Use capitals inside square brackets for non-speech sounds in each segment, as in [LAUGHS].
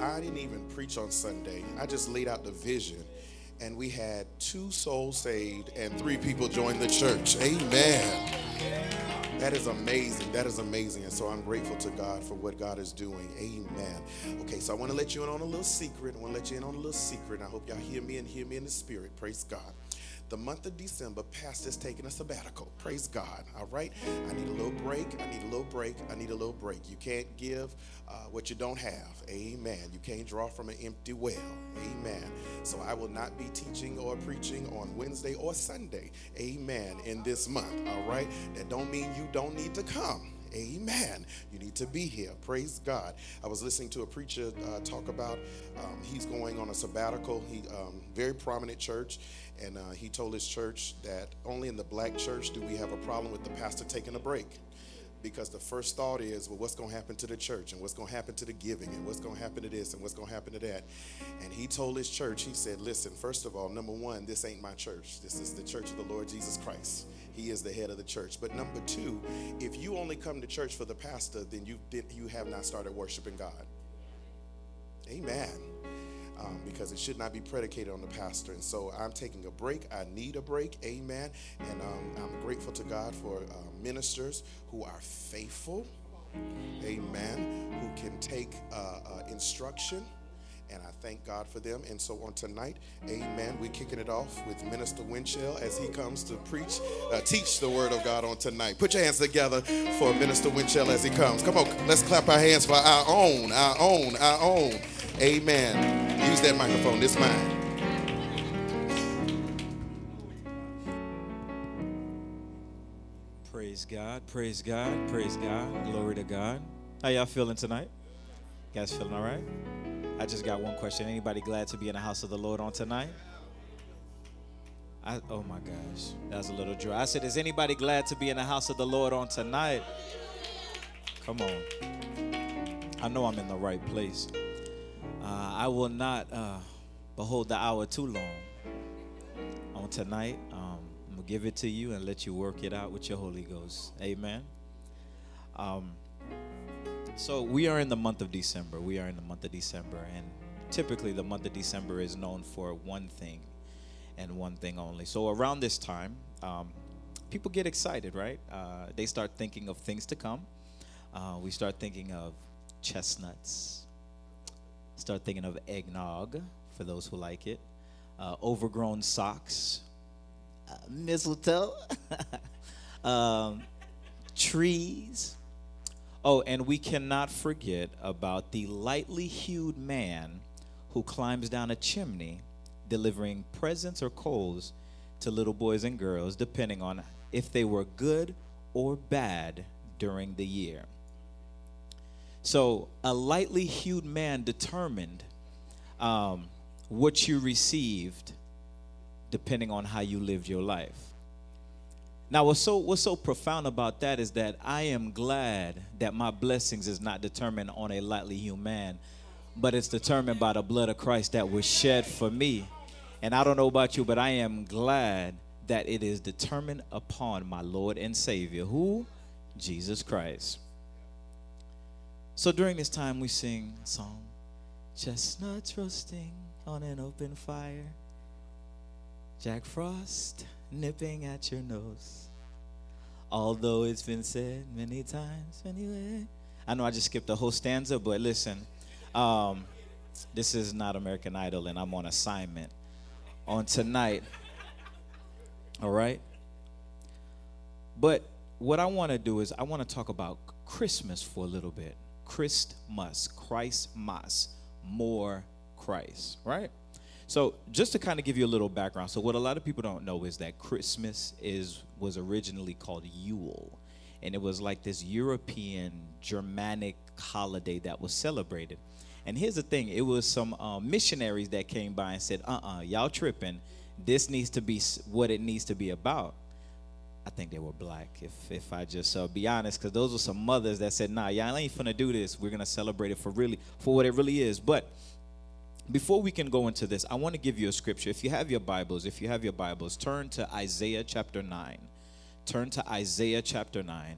I didn't even preach on Sunday. I just laid out the vision, and we had two souls saved and three people joined the church. Amen. That is amazing. That is amazing. And so I'm grateful to God for what God is doing. Amen. Okay, so I want to let you in on a little secret. I want to let you in on a little secret. I hope y'all hear me and hear me in the spirit. Praise God the month of December, Pastor's taking a sabbatical. Praise God. All right. I need a little break. I need a little break. I need a little break. You can't give uh, what you don't have. Amen. You can't draw from an empty well. Amen. So I will not be teaching or preaching on Wednesday or Sunday. Amen. In this month. All right. That don't mean you don't need to come. Amen. You need to be here. Praise God. I was listening to a preacher uh, talk about um, he's going on a sabbatical. He um, very prominent church, and uh, he told his church that only in the black church do we have a problem with the pastor taking a break because the first thought is, well, what's going to happen to the church and what's going to happen to the giving and what's going to happen to this and what's going to happen to that. And he told his church, he said, listen, first of all, number one, this ain't my church. This is the church of the Lord Jesus Christ. He is the head of the church. But number two, if you only come to church for the pastor, then you did you have not started worshiping God. Amen um, because it should not be predicated on the pastor. And so I'm taking a break. I need a break. Amen. And um, I'm grateful to God for uh, ministers who are faithful. Amen. Who can take uh, uh, instruction and I thank God for them. And so on tonight, amen, we're kicking it off with Minister Wenchell as he comes to preach, uh, teach the word of God on tonight. Put your hands together for Minister Wenchell as he comes. Come on, let's clap our hands for our own, our own, our own. Amen. Use that microphone, this mine. Praise God, praise God, praise God, glory to God. How y'all feeling tonight? You guys feeling all right? I just got one question. Anybody glad to be in the house of the Lord on tonight? I, oh my gosh, that was a little dry. I said, is anybody glad to be in the house of the Lord on tonight? Come on. I know I'm in the right place. Uh, I will not uh, behold the hour too long. On tonight, um, I'm going to give it to you and let you work it out with your Holy Ghost. Amen. Um, so we are in the month of December. We are in the month of December, and typically the month of December is known for one thing and one thing only. So around this time, um, people get excited, right? Uh, they start thinking of things to come. Uh, we start thinking of chestnuts. Start thinking of eggnog for those who like it. Uh, overgrown socks, uh, mistletoe, [LAUGHS] um, trees Oh, and we cannot forget about the lightly hued man who climbs down a chimney delivering presents or coals to little boys and girls, depending on if they were good or bad during the year. So, a lightly hued man determined um, what you received depending on how you lived your life. Now, what's so what's so profound about that is that I am glad that my blessings is not determined on a lightly human, but it's determined by the blood of Christ that was shed for me. And I don't know about you, but I am glad that it is determined upon my Lord and Savior, who Jesus Christ. So during this time, we sing song, chestnuts roasting on an open fire, Jack Frost nipping at your nose. Although it's been said many times, anyway. I know I just skipped the whole stanza, but listen, um, this is not American Idol, and I'm on assignment on tonight. All right? But what I want to do is I want to talk about Christmas for a little bit. Christmas, Christ mas, more Christ, right? So just to kind of give you a little background, so what a lot of people don't know is that Christmas is was originally called Yule, and it was like this European Germanic holiday that was celebrated. And here's the thing: it was some um, missionaries that came by and said, "Uh-uh, y'all tripping. This needs to be what it needs to be about." I think they were black, if if I just uh, be honest, because those were some mothers that said, "Nah, y'all ain't finna do this. We're gonna celebrate it for really for what it really is." But before we can go into this, I want to give you a scripture. If you have your Bibles, if you have your Bibles, turn to Isaiah chapter 9. Turn to Isaiah chapter 9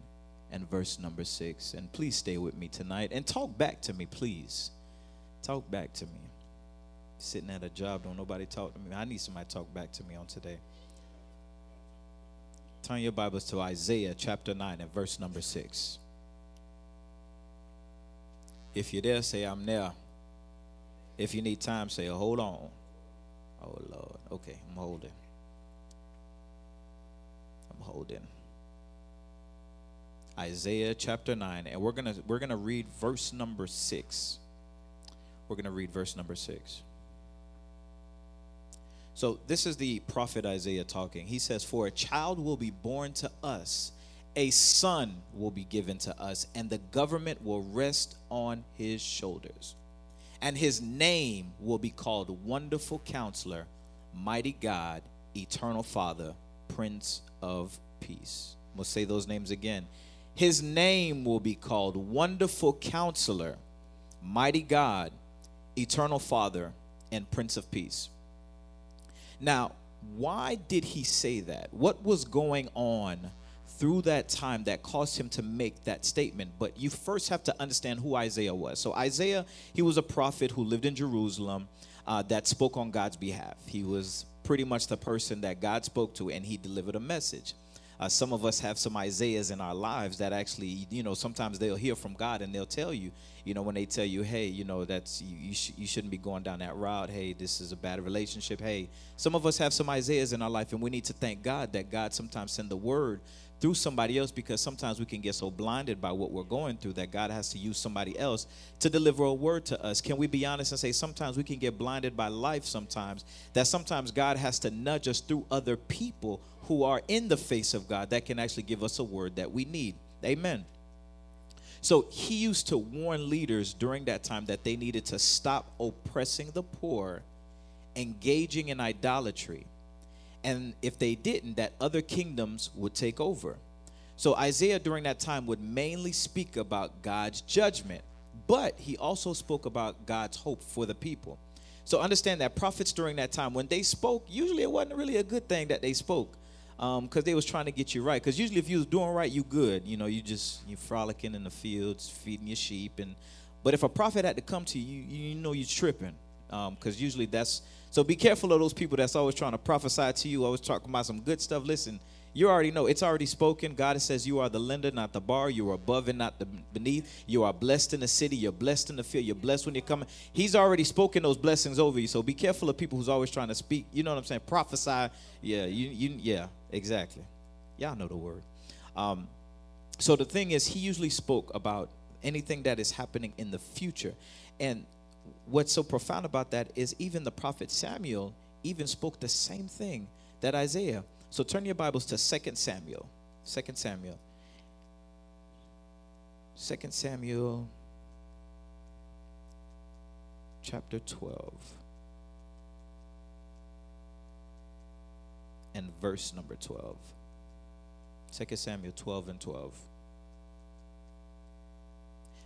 and verse number 6. And please stay with me tonight and talk back to me, please. Talk back to me. Sitting at a job, don't nobody talk to me. I need somebody talk back to me on today. Turn your Bibles to Isaiah chapter 9 and verse number 6. If you're there, say, I'm there. If you need time, say, hold on. Oh, Lord. Okay, I'm holding. I'm holding. Isaiah chapter 9 and we're going to we're going to read verse number 6. We're going to read verse number 6. So this is the prophet Isaiah talking. He says, "For a child will be born to us, a son will be given to us, and the government will rest on his shoulders. And his name will be called Wonderful Counselor, Mighty God, Eternal Father, Prince of Peace." We'll say those names again. His name will be called Wonderful Counselor, Mighty God, Eternal Father, and Prince of Peace. Now, why did he say that? What was going on through that time that caused him to make that statement? But you first have to understand who Isaiah was. So, Isaiah, he was a prophet who lived in Jerusalem uh, that spoke on God's behalf. He was pretty much the person that God spoke to, and he delivered a message. Uh, some of us have some Isaiahs in our lives that actually, you know, sometimes they'll hear from God and they'll tell you, you know, when they tell you, hey, you know, that's you you, sh- you shouldn't be going down that route. Hey, this is a bad relationship. Hey, some of us have some Isaiahs in our life, and we need to thank God that God sometimes send the word through somebody else because sometimes we can get so blinded by what we're going through that God has to use somebody else to deliver a word to us. Can we be honest and say sometimes we can get blinded by life sometimes that sometimes God has to nudge us through other people who are in the face of God that can actually give us a word that we need. Amen. So he used to warn leaders during that time that they needed to stop oppressing the poor, engaging in idolatry, and if they didn't, that other kingdoms would take over. So Isaiah during that time would mainly speak about God's judgment, but he also spoke about God's hope for the people. So understand that prophets during that time, when they spoke, usually it wasn't really a good thing that they spoke because um, they was trying to get you right. Because usually, if you was doing right, you good. You know, you just you frolicking in the fields, feeding your sheep, and but if a prophet had to come to you, you know you're tripping. Because um, usually that's so. Be careful of those people that's always trying to prophesy to you, always talking about some good stuff. Listen, you already know it's already spoken. God says you are the lender, not the bar. You are above and not the beneath. You are blessed in the city. You're blessed in the field. You're blessed when you're coming. He's already spoken those blessings over you. So be careful of people who's always trying to speak. You know what I'm saying? Prophesy. Yeah, you, you yeah, exactly. Y'all know the word. Um, so the thing is, he usually spoke about anything that is happening in the future, and what's so profound about that is even the prophet Samuel even spoke the same thing that Isaiah. So turn your Bibles to 2 Samuel. 2 Samuel. 2 Samuel chapter 12 and verse number 12. 2 Samuel 12 and 12.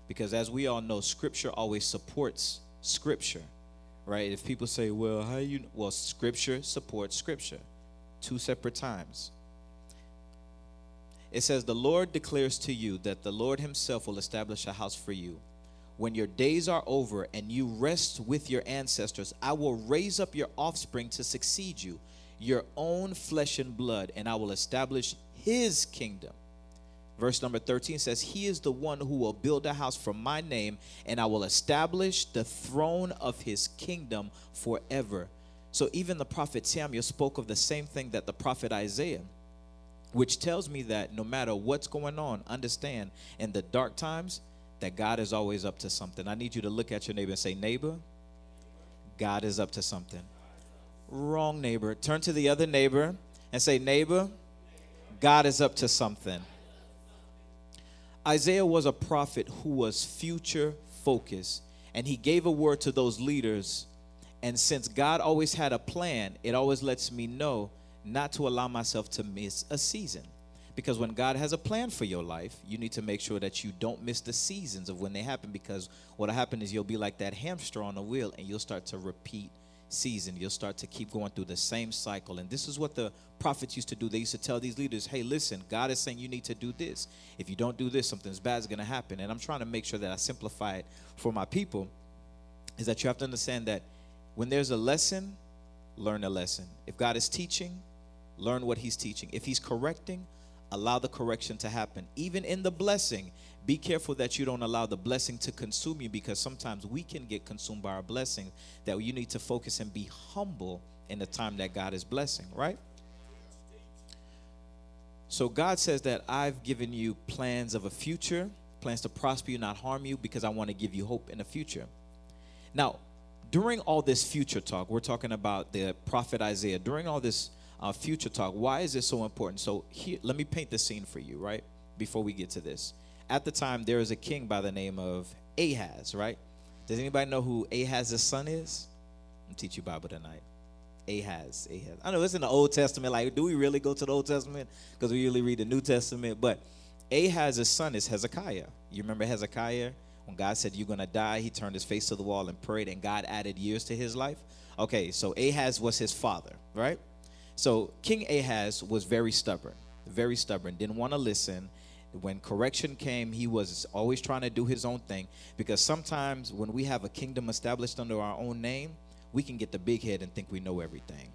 Because as we all know, scripture always supports scripture, right? If people say, well, how you, well, scripture supports scripture. Two separate times. It says, The Lord declares to you that the Lord Himself will establish a house for you. When your days are over and you rest with your ancestors, I will raise up your offspring to succeed you, your own flesh and blood, and I will establish His kingdom. Verse number 13 says, He is the one who will build a house for my name, and I will establish the throne of his kingdom forever. So even the prophet Samuel spoke of the same thing that the prophet Isaiah, which tells me that no matter what's going on, understand in the dark times that God is always up to something. I need you to look at your neighbor and say, Neighbor, God is up to something. Wrong neighbor. Turn to the other neighbor and say, Neighbor, God is up to something. Isaiah was a prophet who was future focused, and he gave a word to those leaders. And since God always had a plan, it always lets me know not to allow myself to miss a season. Because when God has a plan for your life, you need to make sure that you don't miss the seasons of when they happen. Because what'll happen is you'll be like that hamster on a wheel and you'll start to repeat season. You'll start to keep going through the same cycle. And this is what the prophets used to do. They used to tell these leaders, hey, listen, God is saying you need to do this. If you don't do this, something's bad is going to happen. And I'm trying to make sure that I simplify it for my people. is that you have to understand that when there's a lesson, learn a lesson. If God is teaching, learn what He's teaching. If He's correcting, allow the correction to happen. Even in the blessing, be careful that you don't allow the blessing to consume you because sometimes we can get consumed by our blessing. That you need to focus and be humble in the time that God is blessing, right? So God says that I've given you plans of a future, plans to prosper you, not harm you, because I want to give you hope in the future. Now, during all this future talk, we're talking about the prophet Isaiah. During all this uh, future talk, why is this so important? So here, let me paint the scene for you, right? Before we get to this, at the time there is a king by the name of Ahaz, right? Does anybody know who Ahaz's son is? I'm teach you Bible tonight. Ahaz. Ahaz. I know it's in the Old Testament. Like, do we really go to the Old Testament? Because we usually read the New Testament. But Ahaz's son is Hezekiah. You remember Hezekiah? When God said, You're going to die, he turned his face to the wall and prayed, and God added years to his life. Okay, so Ahaz was his father, right? So King Ahaz was very stubborn, very stubborn, didn't want to listen. When correction came, he was always trying to do his own thing because sometimes when we have a kingdom established under our own name, we can get the big head and think we know everything.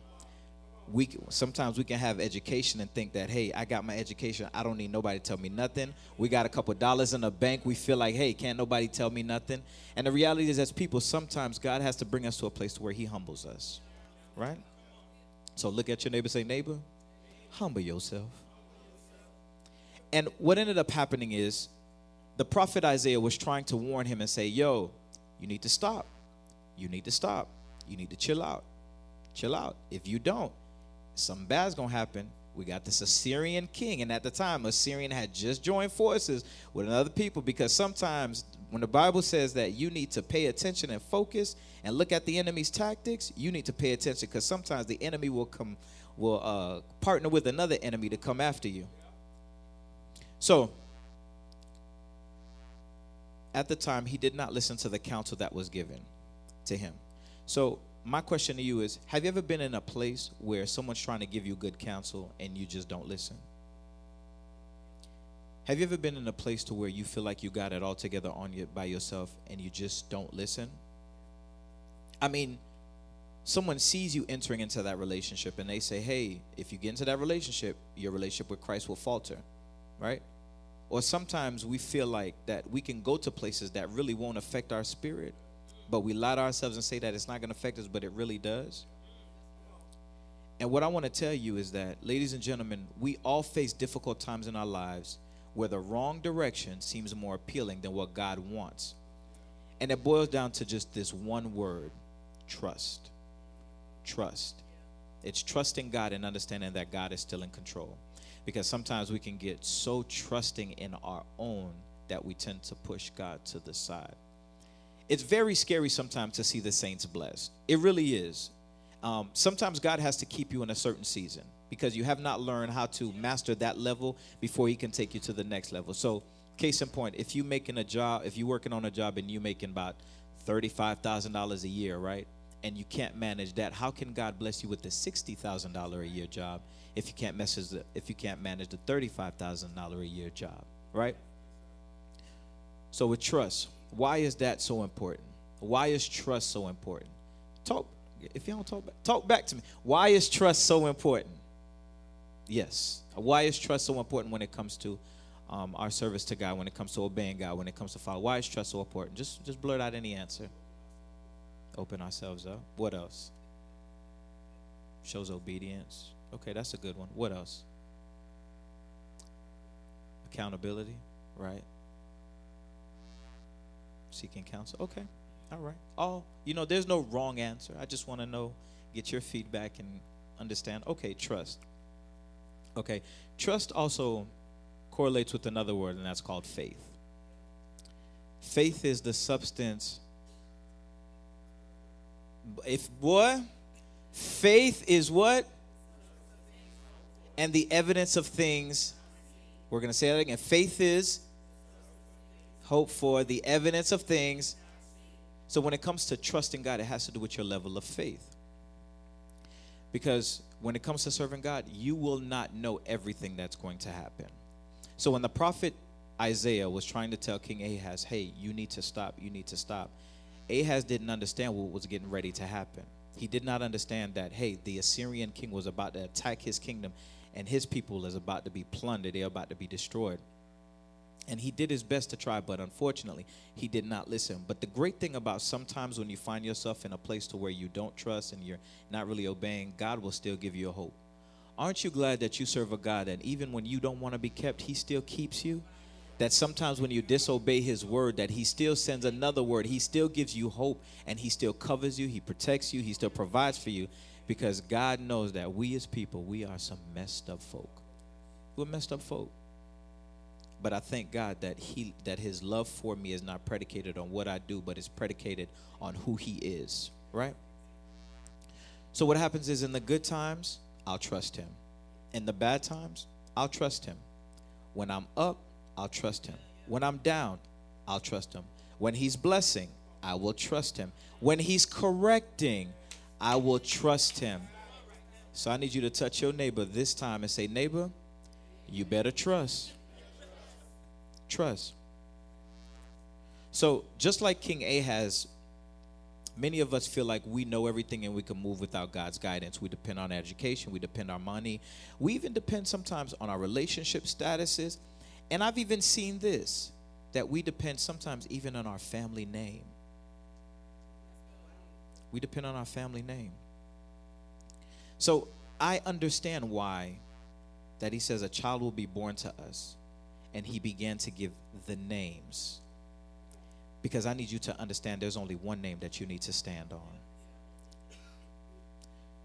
We sometimes we can have education and think that hey, I got my education, I don't need nobody to tell me nothing. We got a couple dollars in the bank, we feel like hey, can't nobody tell me nothing. And the reality is, as people, sometimes God has to bring us to a place where He humbles us, right? So look at your neighbor, say neighbor, humble yourself. And what ended up happening is the prophet Isaiah was trying to warn him and say, Yo, you need to stop. You need to stop. You need to chill out. Chill out. If you don't, something bad's gonna happen. We got this Assyrian king, and at the time, Assyrian had just joined forces with another people because sometimes when the Bible says that you need to pay attention and focus and look at the enemy's tactics, you need to pay attention because sometimes the enemy will come, will uh, partner with another enemy to come after you. So, at the time, he did not listen to the counsel that was given to him. So, my question to you is Have you ever been in a place where someone's trying to give you good counsel and you just don't listen? Have you ever been in a place to where you feel like you got it all together on you by yourself and you just don't listen? I mean, someone sees you entering into that relationship and they say, "Hey, if you get into that relationship, your relationship with Christ will falter." Right? Or sometimes we feel like that we can go to places that really won't affect our spirit but we lie to ourselves and say that it's not going to affect us, but it really does. And what I want to tell you is that, ladies and gentlemen, we all face difficult times in our lives where the wrong direction seems more appealing than what God wants. And it boils down to just this one word trust. Trust. It's trusting God and understanding that God is still in control. Because sometimes we can get so trusting in our own that we tend to push God to the side it's very scary sometimes to see the saints blessed. It really is. Um, sometimes God has to keep you in a certain season because you have not learned how to master that level before He can take you to the next level. So, case in point, if you making a job, if you're working on a job and you're making about thirty-five thousand dollars a year, right, and you can't manage that, how can God bless you with the sixty thousand dollar a year job if you can't message the, if you can't manage the thirty-five thousand dollar a year job, right? So with trust, why is that so important? Why is trust so important? Talk, if you don't talk back, talk back to me. Why is trust so important? Yes. Why is trust so important when it comes to um, our service to God, when it comes to obeying God, when it comes to follow? Why is trust so important? Just, just blurt out any answer. Open ourselves up. What else? Shows obedience. Okay, that's a good one. What else? Accountability, right? Seeking counsel. Okay, all right. All you know, there's no wrong answer. I just want to know, get your feedback and understand. Okay, trust. Okay, trust also correlates with another word, and that's called faith. Faith is the substance. If what? Faith is what? And the evidence of things. We're going to say that again. Faith is hope for, the evidence of things. So when it comes to trusting God, it has to do with your level of faith. Because when it comes to serving God, you will not know everything that's going to happen. So when the prophet Isaiah was trying to tell King Ahaz, hey, you need to stop, you need to stop. Ahaz didn't understand what was getting ready to happen. He did not understand that, hey, the Assyrian king was about to attack his kingdom and his people is about to be plundered, they're about to be destroyed. And he did his best to try, but unfortunately, he did not listen. But the great thing about sometimes when you find yourself in a place to where you don't trust and you're not really obeying, God will still give you a hope. Aren't you glad that you serve a God that even when you don't want to be kept, he still keeps you? That sometimes when you disobey his word, that he still sends another word. He still gives you hope and he still covers you, he protects you, he still provides for you because God knows that we as people, we are some messed up folk. We're messed up folk. But I thank God that he that his love for me is not predicated on what I do, but is predicated on who he is, right? So what happens is in the good times, I'll trust him. In the bad times, I'll trust him. When I'm up, I'll trust him. When I'm down, I'll trust him. When he's blessing, I will trust him. When he's correcting, I will trust him. So I need you to touch your neighbor this time and say, Neighbor, you better trust. Trust. So, just like King Ahaz, many of us feel like we know everything and we can move without God's guidance. We depend on education, we depend on money, we even depend sometimes on our relationship statuses. And I've even seen this that we depend sometimes even on our family name. We depend on our family name. So I understand why that he says a child will be born to us and he began to give the names. Because I need you to understand there's only one name that you need to stand on.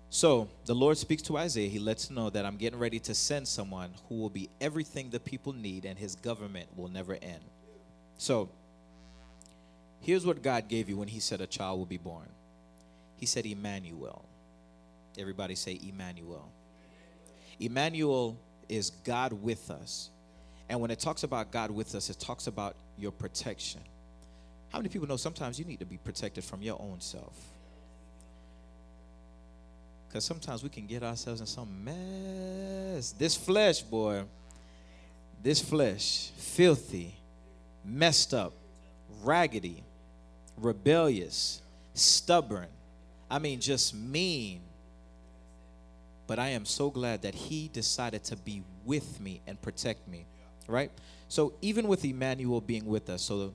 So the Lord speaks to Isaiah. He lets know that I'm getting ready to send someone who will be everything the people need and his government will never end. So here's what God gave you when he said a child will be born. He said Emmanuel. Everybody say Emmanuel. Emmanuel is God with us. And when it talks about God with us, it talks about your protection. How many people know sometimes you need to be protected from your own self? Because sometimes we can get ourselves in some mess. This flesh, boy, this flesh, filthy, messed up, raggedy, rebellious, stubborn. I mean, just mean. But I am so glad that He decided to be with me and protect me, right? So, even with Emmanuel being with us, so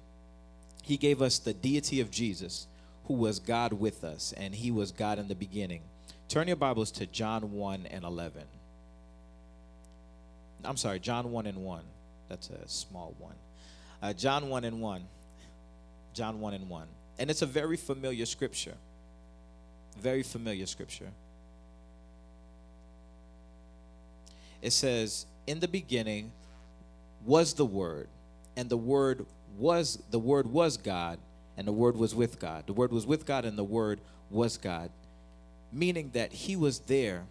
He gave us the deity of Jesus, who was God with us, and He was God in the beginning. Turn your Bibles to John 1 and 11. I'm sorry, John 1 and 1. That's a small one. Uh, John 1 and 1. John 1 and 1. And it's a very familiar scripture. Very familiar scripture. It says, In the beginning was the Word, and the Word was the Word was God, and the Word was with God. The Word was with God, and the Word was God meaning that he was there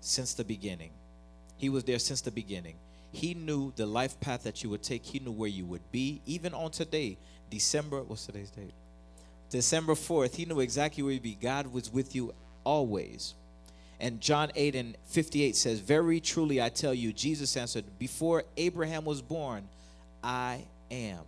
since the beginning. He was there since the beginning. He knew the life path that you would take. He knew where you would be. Even on today, December, what's today's date? December 4th, he knew exactly where you'd be. God was with you always. And John 8 and 58 says, Very truly I tell you, Jesus answered, Before Abraham was born, I am.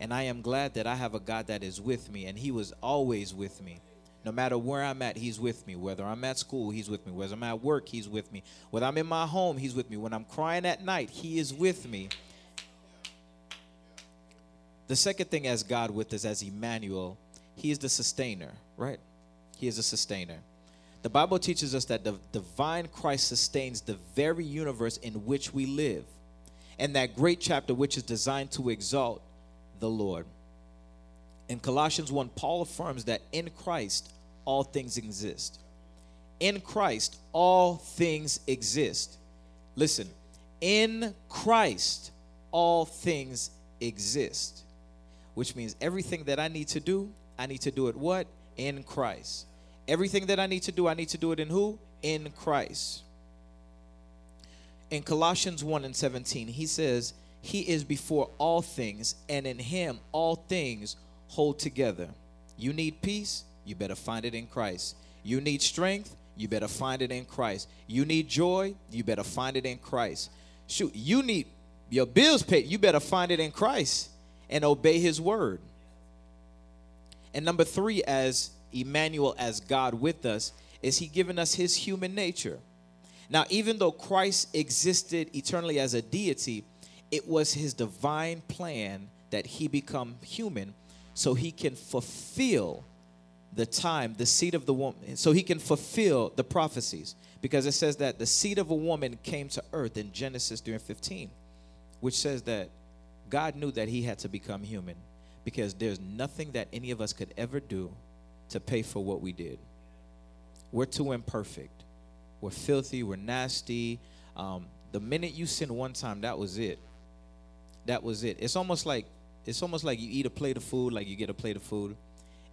And I am glad that I have a God that is with me, and he was always with me. No matter where I'm at, He's with me. Whether I'm at school, He's with me. Whether I'm at work, He's with me. Whether I'm in my home, He's with me. When I'm crying at night, He is with me. The second thing as God with us, as Emmanuel, He is the sustainer, right? He is a sustainer. The Bible teaches us that the divine Christ sustains the very universe in which we live. And that great chapter, which is designed to exalt the Lord. In Colossians 1, Paul affirms that in Christ all things exist. In Christ all things exist. Listen, in Christ all things exist. Which means everything that I need to do, I need to do it what? In Christ. Everything that I need to do, I need to do it in who? In Christ. In Colossians 1 and 17, he says, He is before all things, and in him all things hold together. You need peace, you better find it in Christ. You need strength, you better find it in Christ. You need joy, you better find it in Christ. Shoot, you need your bills paid, you better find it in Christ and obey his word. And number three, as Emmanuel, as God with us, is He given us His human nature. Now, even though Christ existed eternally as a deity, it was His divine plan that He become human so He can fulfill the time, the seed of the woman, so He can fulfill the prophecies. Because it says that the seed of a woman came to earth in Genesis 3 and 15, which says that God knew that He had to become human because there's nothing that any of us could ever do to pay for what we did. We're too imperfect. We're filthy. We're nasty. Um, the minute you sin one time, that was it. That was it. It's almost like it's almost like you eat a plate of food, like you get a plate of food,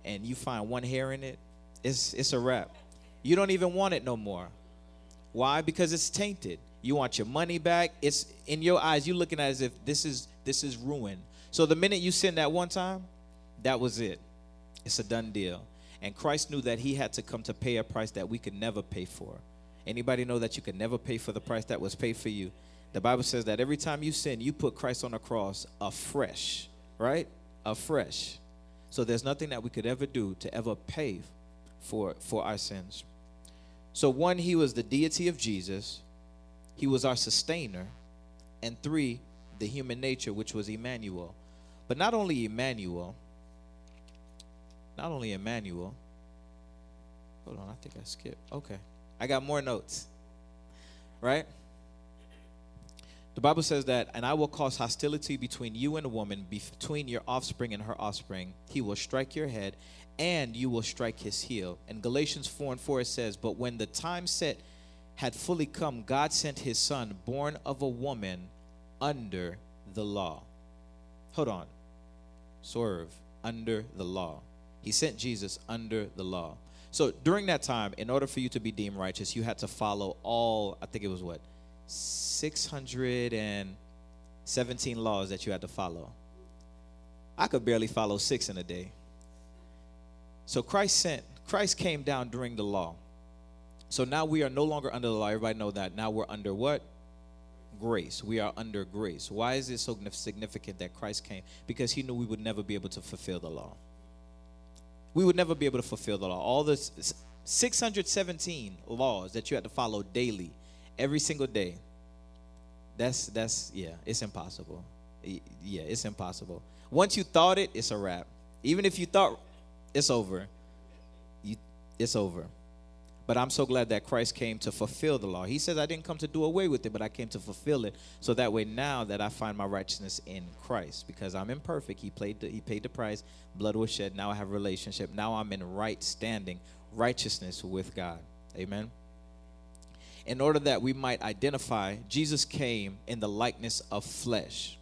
and you find one hair in it. It's it's a wrap. You don't even want it no more. Why? Because it's tainted. You want your money back. It's in your eyes. You're looking at as if this is this is ruin. So the minute you sin that one time, that was it. It's a done deal. And Christ knew that he had to come to pay a price that we could never pay for. Anybody know that you could never pay for the price that was paid for you? The Bible says that every time you sin, you put Christ on the cross afresh, right? Afresh. So there's nothing that we could ever do to ever pay for for our sins. So one, he was the deity of Jesus. He was our sustainer. And three, the human nature, which was Emmanuel. But not only Emmanuel, not only Emmanuel. Hold on, I think I skipped. Okay. I got more notes. Right? The Bible says that, and I will cause hostility between you and a woman, between your offspring and her offspring. He will strike your head, and you will strike his heel. And Galatians 4 and 4, it says, But when the time set had fully come, God sent his son, born of a woman, under the law. Hold on. Swerve. Under the law. He sent Jesus under the law. So during that time, in order for you to be deemed righteous, you had to follow all, I think it was what, 617 laws that you had to follow. I could barely follow six in a day. So Christ sent, Christ came down during the law. So now we are no longer under the law. Everybody know that. Now we're under what? Grace. We are under grace. Why is it so significant that Christ came? Because he knew we would never be able to fulfill the law we would never be able to fulfill the law. All the 617 laws that you had to follow daily, every single day. That's that's yeah, it's impossible. Yeah, it's impossible. Once you thought it, it's a wrap. Even if you thought it's over, you it's over. But I'm so glad that Christ came to fulfill the law. He says, I didn't come to do away with it, but I came to fulfill it. So that way, now that I find my righteousness in Christ, because I'm imperfect, He paid the, He paid the price, blood was shed. Now I have a relationship. Now I'm in right standing, righteousness with God. Amen. In order that we might identify, Jesus came in the likeness of flesh.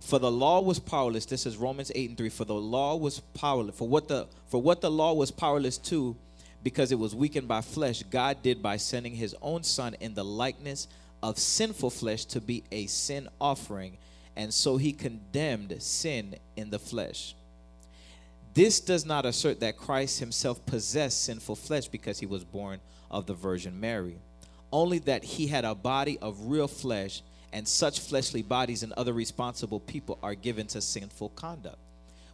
For the law was powerless. This is Romans 8 and 3. For the law was powerless. For what the for what the law was powerless to because it was weakened by flesh, God did by sending his own son in the likeness of sinful flesh to be a sin offering. And so he condemned sin in the flesh. This does not assert that Christ himself possessed sinful flesh because he was born of the Virgin Mary, only that he had a body of real flesh, and such fleshly bodies and other responsible people are given to sinful conduct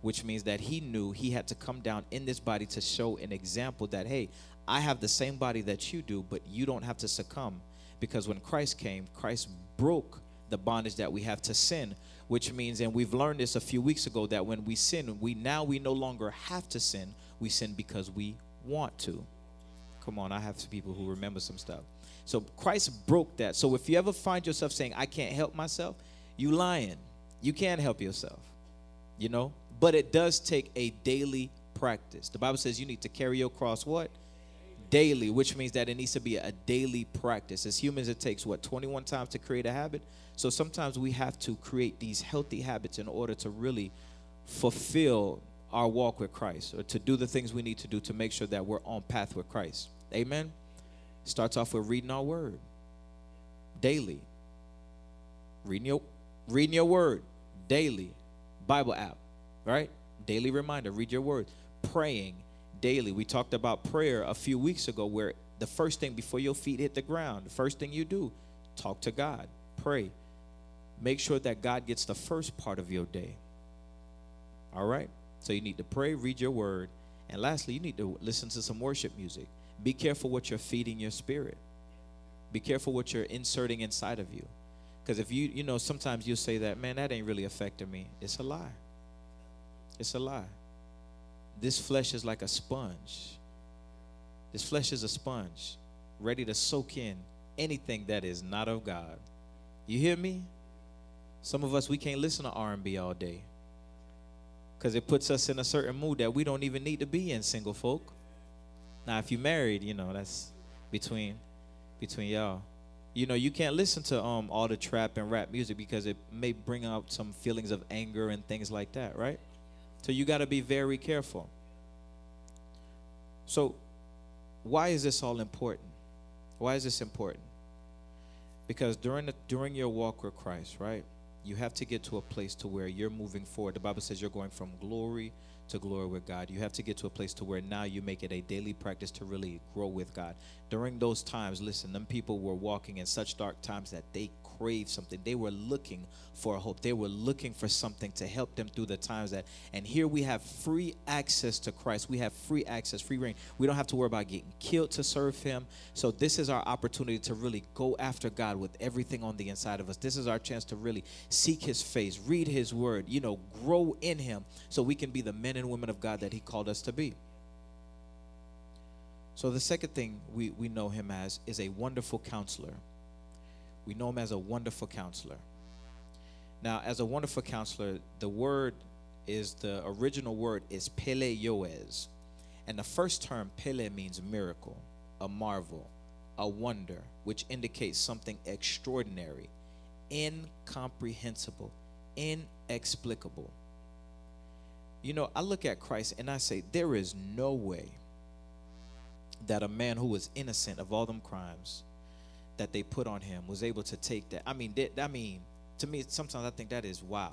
which means that he knew he had to come down in this body to show an example that, hey, I have the same body that you do, but you don't have to succumb. Because when Christ came, Christ broke the bondage that we have to sin, which means, and we've learned this a few weeks ago, that when we sin, we now we no longer have to sin. We sin because we want to. Come on, I have some people who remember some stuff. So Christ broke that. So if you ever find yourself saying, I can't help myself, you lying. You can't help yourself. You know? But it does take a daily practice. The Bible says you need to carry your cross what? Daily, which means that it needs to be a daily practice. As humans, it takes what 21 times to create a habit. So sometimes we have to create these healthy habits in order to really fulfill our walk with Christ or to do the things we need to do to make sure that we're on path with Christ. Amen. Starts off with reading our word daily. Reading your reading your word daily. Bible app right? Daily reminder, read your word. Praying daily. We talked about prayer a few weeks ago where the first thing before your feet hit the ground, the first thing you do, talk to God, pray. Make sure that God gets the first part of your day. All right? So you need to pray, read your word, and lastly, you need to listen to some worship music. Be careful what you're feeding your spirit. Be careful what you're inserting inside of you. Because if you, you know, sometimes you'll say that, man, that ain't really affecting me. It's a lie. It's a lie. This flesh is like a sponge. This flesh is a sponge, ready to soak in anything that is not of God. You hear me? Some of us we can't listen to R&B all day because it puts us in a certain mood that we don't even need to be in single folk now if you're married you know that's between between y'all you know you can't listen to um all the trap and rap music because it may bring out some feelings of anger and things like that right so you got to be very careful so why is this all important why is this important because during the during your walk with christ right you have to get to a place to where you're moving forward. The Bible says you're going from glory to glory with God. You have to get to a place to where now you make it a daily practice to really grow with God. During those times, listen, them people were walking in such dark times that they craved something. They were looking for a hope. They were looking for something to help them through the times that. And here we have free access to Christ. We have free access, free reign. We don't have to worry about getting killed to serve Him. So this is our opportunity to really go after God with everything on the inside of us. This is our chance to really seek His face, read His Word, you know, grow in Him, so we can be the men and women of God that He called us to be. So the second thing we, we know him as is a wonderful counselor. We know him as a wonderful counselor. Now, as a wonderful counselor, the word is the original word is Pele Yoez. And the first term, Pele, means miracle, a marvel, a wonder, which indicates something extraordinary, incomprehensible, inexplicable. You know, I look at Christ and I say, there is no way that a man who was innocent of all them crimes that they put on him was able to take that. I mean, that, I mean, to me, sometimes I think that is wow.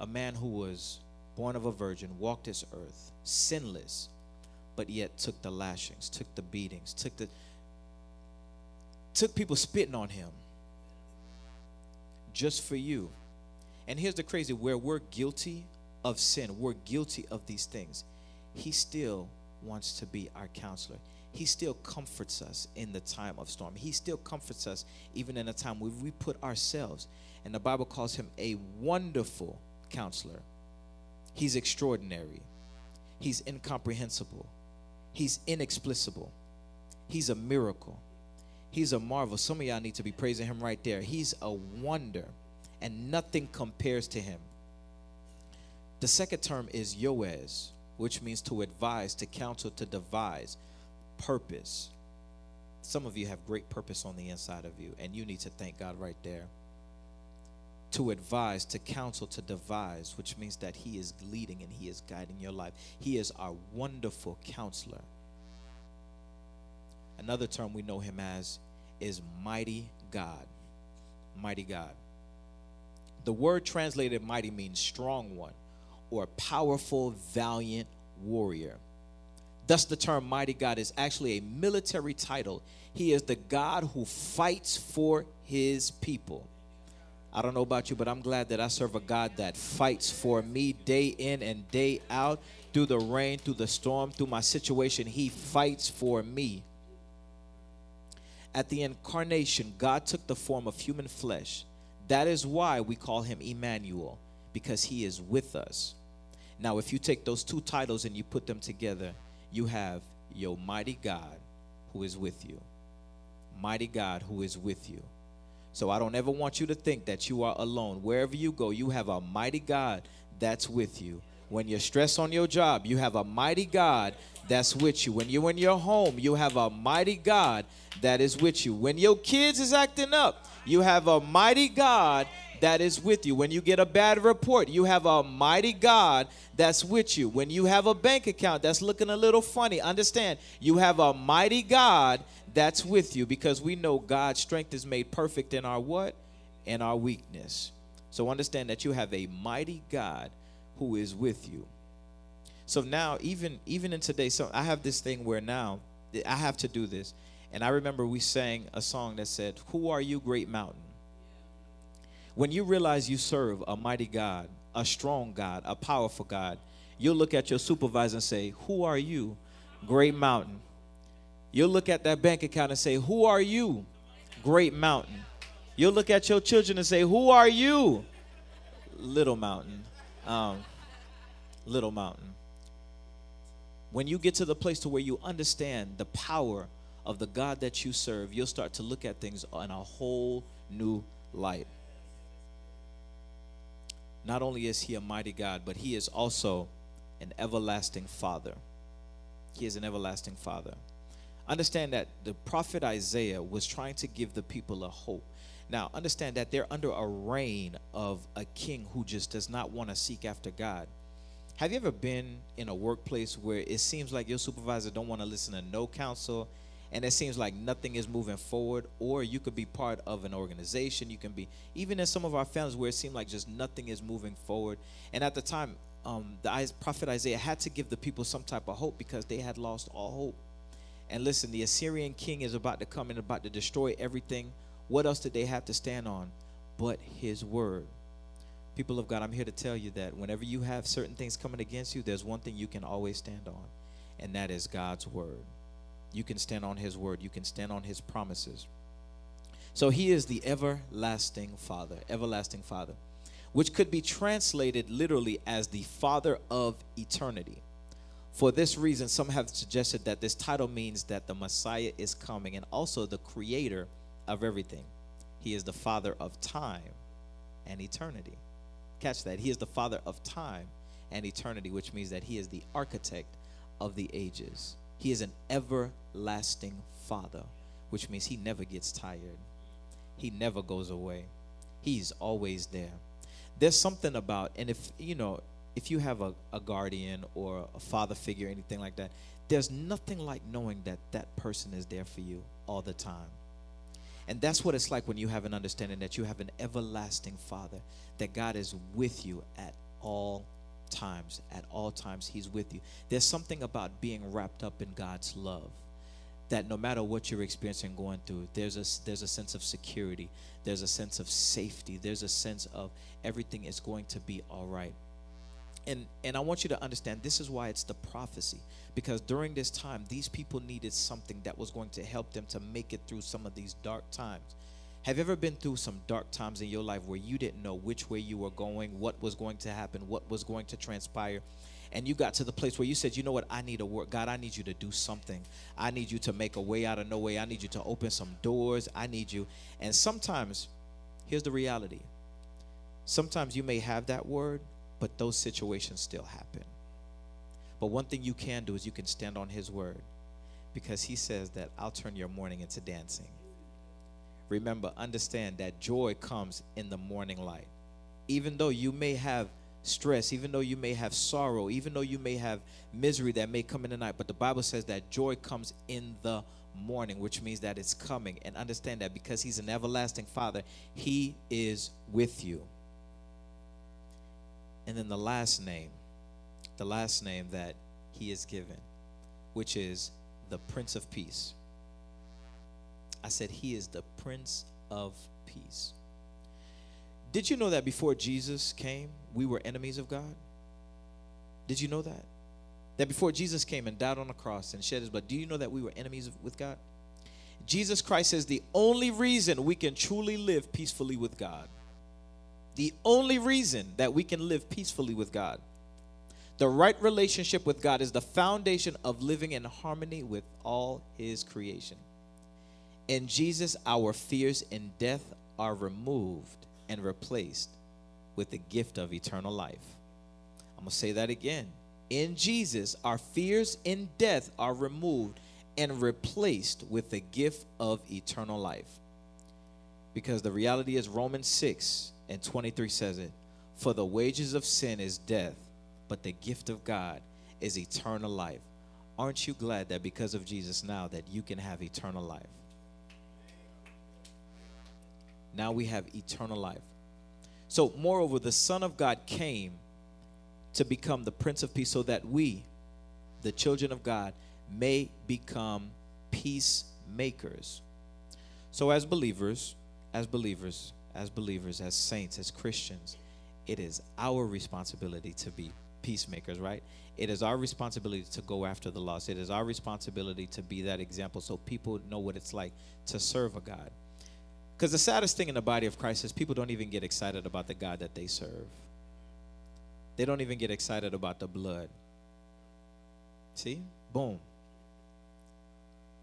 A man who was born of a virgin, walked this earth, sinless, but yet took the lashings, took the beatings, took the took people spitting on him just for you. And here's the crazy where we're guilty of sin, we're guilty of these things. He still wants to be our counselor. He still comforts us in the time of storm. He still comforts us even in a time where we put ourselves. And the Bible calls him a wonderful counselor. He's extraordinary. He's incomprehensible. He's inexplicable. He's a miracle. He's a marvel. Some of y'all need to be praising him right there. He's a wonder, and nothing compares to him. The second term is Yoez, which means to advise, to counsel, to devise purpose. Some of you have great purpose on the inside of you, and you need to thank God right there. To advise, to counsel, to devise, which means that He is leading and He is guiding your life. He is our wonderful counselor. Another term we know Him as is mighty God. Mighty God. The word translated mighty means strong one or powerful, valiant warrior. Thus, the term mighty God is actually a military title. He is the God who fights for his people. I don't know about you, but I'm glad that I serve a God that fights for me day in and day out, through the rain, through the storm, through my situation. He fights for me. At the incarnation, God took the form of human flesh. That is why we call him Emmanuel, because he is with us. Now, if you take those two titles and you put them together, you have your mighty God who is with you. Mighty God who is with you. So I don't ever want you to think that you are alone. Wherever you go, you have a mighty God that's with you. When you're stressed on your job, you have a mighty God that's with you. When you're in your home, you have a mighty God that is with you. When your kids is acting up, you have a mighty God that is with you. When you get a bad report, you have a mighty God that's with you. When you have a bank account that's looking a little funny, understand you have a mighty God that's with you because we know God's strength is made perfect in our what? In our weakness. So understand that you have a mighty God who is with you. So now even even in today so I have this thing where now I have to do this. And I remember we sang a song that said, "Who are you, great mountain?" When you realize you serve a mighty God, a strong God, a powerful God, You'll look at your supervisor and say, Who are you? Great mountain. You'll look at that bank account and say, Who are you? Great mountain. You'll look at your children and say, Who are you? Little mountain. Um, little mountain. When you get to the place to where you understand the power of the God that you serve, you'll start to look at things in a whole new light. Not only is he a mighty God, but he is also an everlasting Father. He is an everlasting Father. Understand that the prophet Isaiah was trying to give the people a hope. Now, understand that they're under a reign of a king who just does not want to seek after God. Have you ever been in a workplace where it seems like your supervisor don't want to listen to no counsel and it seems like nothing is moving forward or you could be part of an organization. You can be even in some of our families where it seemed like just nothing is moving forward. And at the time um, the prophet isaiah had to give the people some type of hope because they had lost all hope. And listen the assyrian king is about to come and about to destroy everything. What else did they have to stand on but his word? People of god i'm here to tell you that whenever you have certain things coming against you there's one thing you can always stand on and that is god's word you can stand on his word, you can stand on his promises. So he is the everlasting Father, everlasting Father, which could be translated literally as the Father of eternity. For this reason, some have suggested that this title means that the Messiah is coming and also the creator of everything. He is the Father of time and eternity. Catch that. He is the Father of time and eternity, which means that he is the architect of the ages. He is an everlasting Father, which means He never gets tired, He never goes away. He's always there. There's something about, and if you know, if you have a, a guardian or a father figure, anything like that, there's nothing like knowing that that person is there for you all the time. And that's what it's like when you have an understanding that you have an everlasting Father, that God is with you at all times. At all times, He's with you. There's something about being wrapped up in God's love that no matter what you're experiencing going through there's a there's a sense of security there's a sense of safety there's a sense of everything is going to be all right and and I want you to understand this is why it's the prophecy because during this time these people needed something that was going to help them to make it through some of these dark times have you ever been through some dark times in your life where you didn't know which way you were going, what was going to happen, what was going to transpire? And you got to the place where you said, you know what, I need a work. God, I need you to do something. I need you to make a way out of no way. I need you to open some doors. I need you. And sometimes, here's the reality sometimes you may have that word, but those situations still happen. But one thing you can do is you can stand on His word because He says that I'll turn your mourning into dancing remember, understand that joy comes in the morning light. Even though you may have stress, even though you may have sorrow, even though you may have misery that may come in the night, but the Bible says that joy comes in the morning, which means that it's coming. And understand that because He's an everlasting Father, He is with you. And then the last name, the last name that He is given, which is the Prince of Peace. I said, He is the Prince of Peace. Did you know that before Jesus came, we were enemies of God? Did you know that? That before Jesus came and died on the cross and shed his blood, do you know that we were enemies with God? Jesus Christ is the only reason we can truly live peacefully with God. The only reason that we can live peacefully with God. The right relationship with God is the foundation of living in harmony with all his creation. In Jesus, our fears in death are removed and replaced with the gift of eternal life. I'm going to say that again. In Jesus, our fears in death are removed and replaced with the gift of eternal life. Because the reality is, Romans 6 and 23 says it For the wages of sin is death, but the gift of God is eternal life. Aren't you glad that because of Jesus now that you can have eternal life? Now we have eternal life. So, moreover, the Son of God came to become the Prince of Peace so that we, the children of God, may become peacemakers. So, as believers, as believers, as believers, as saints, as Christians, it is our responsibility to be peacemakers, right? It is our responsibility to go after the lost. It is our responsibility to be that example so people know what it's like to serve a God. Because the saddest thing in the body of Christ is people don't even get excited about the God that they serve. They don't even get excited about the blood. See? Boom.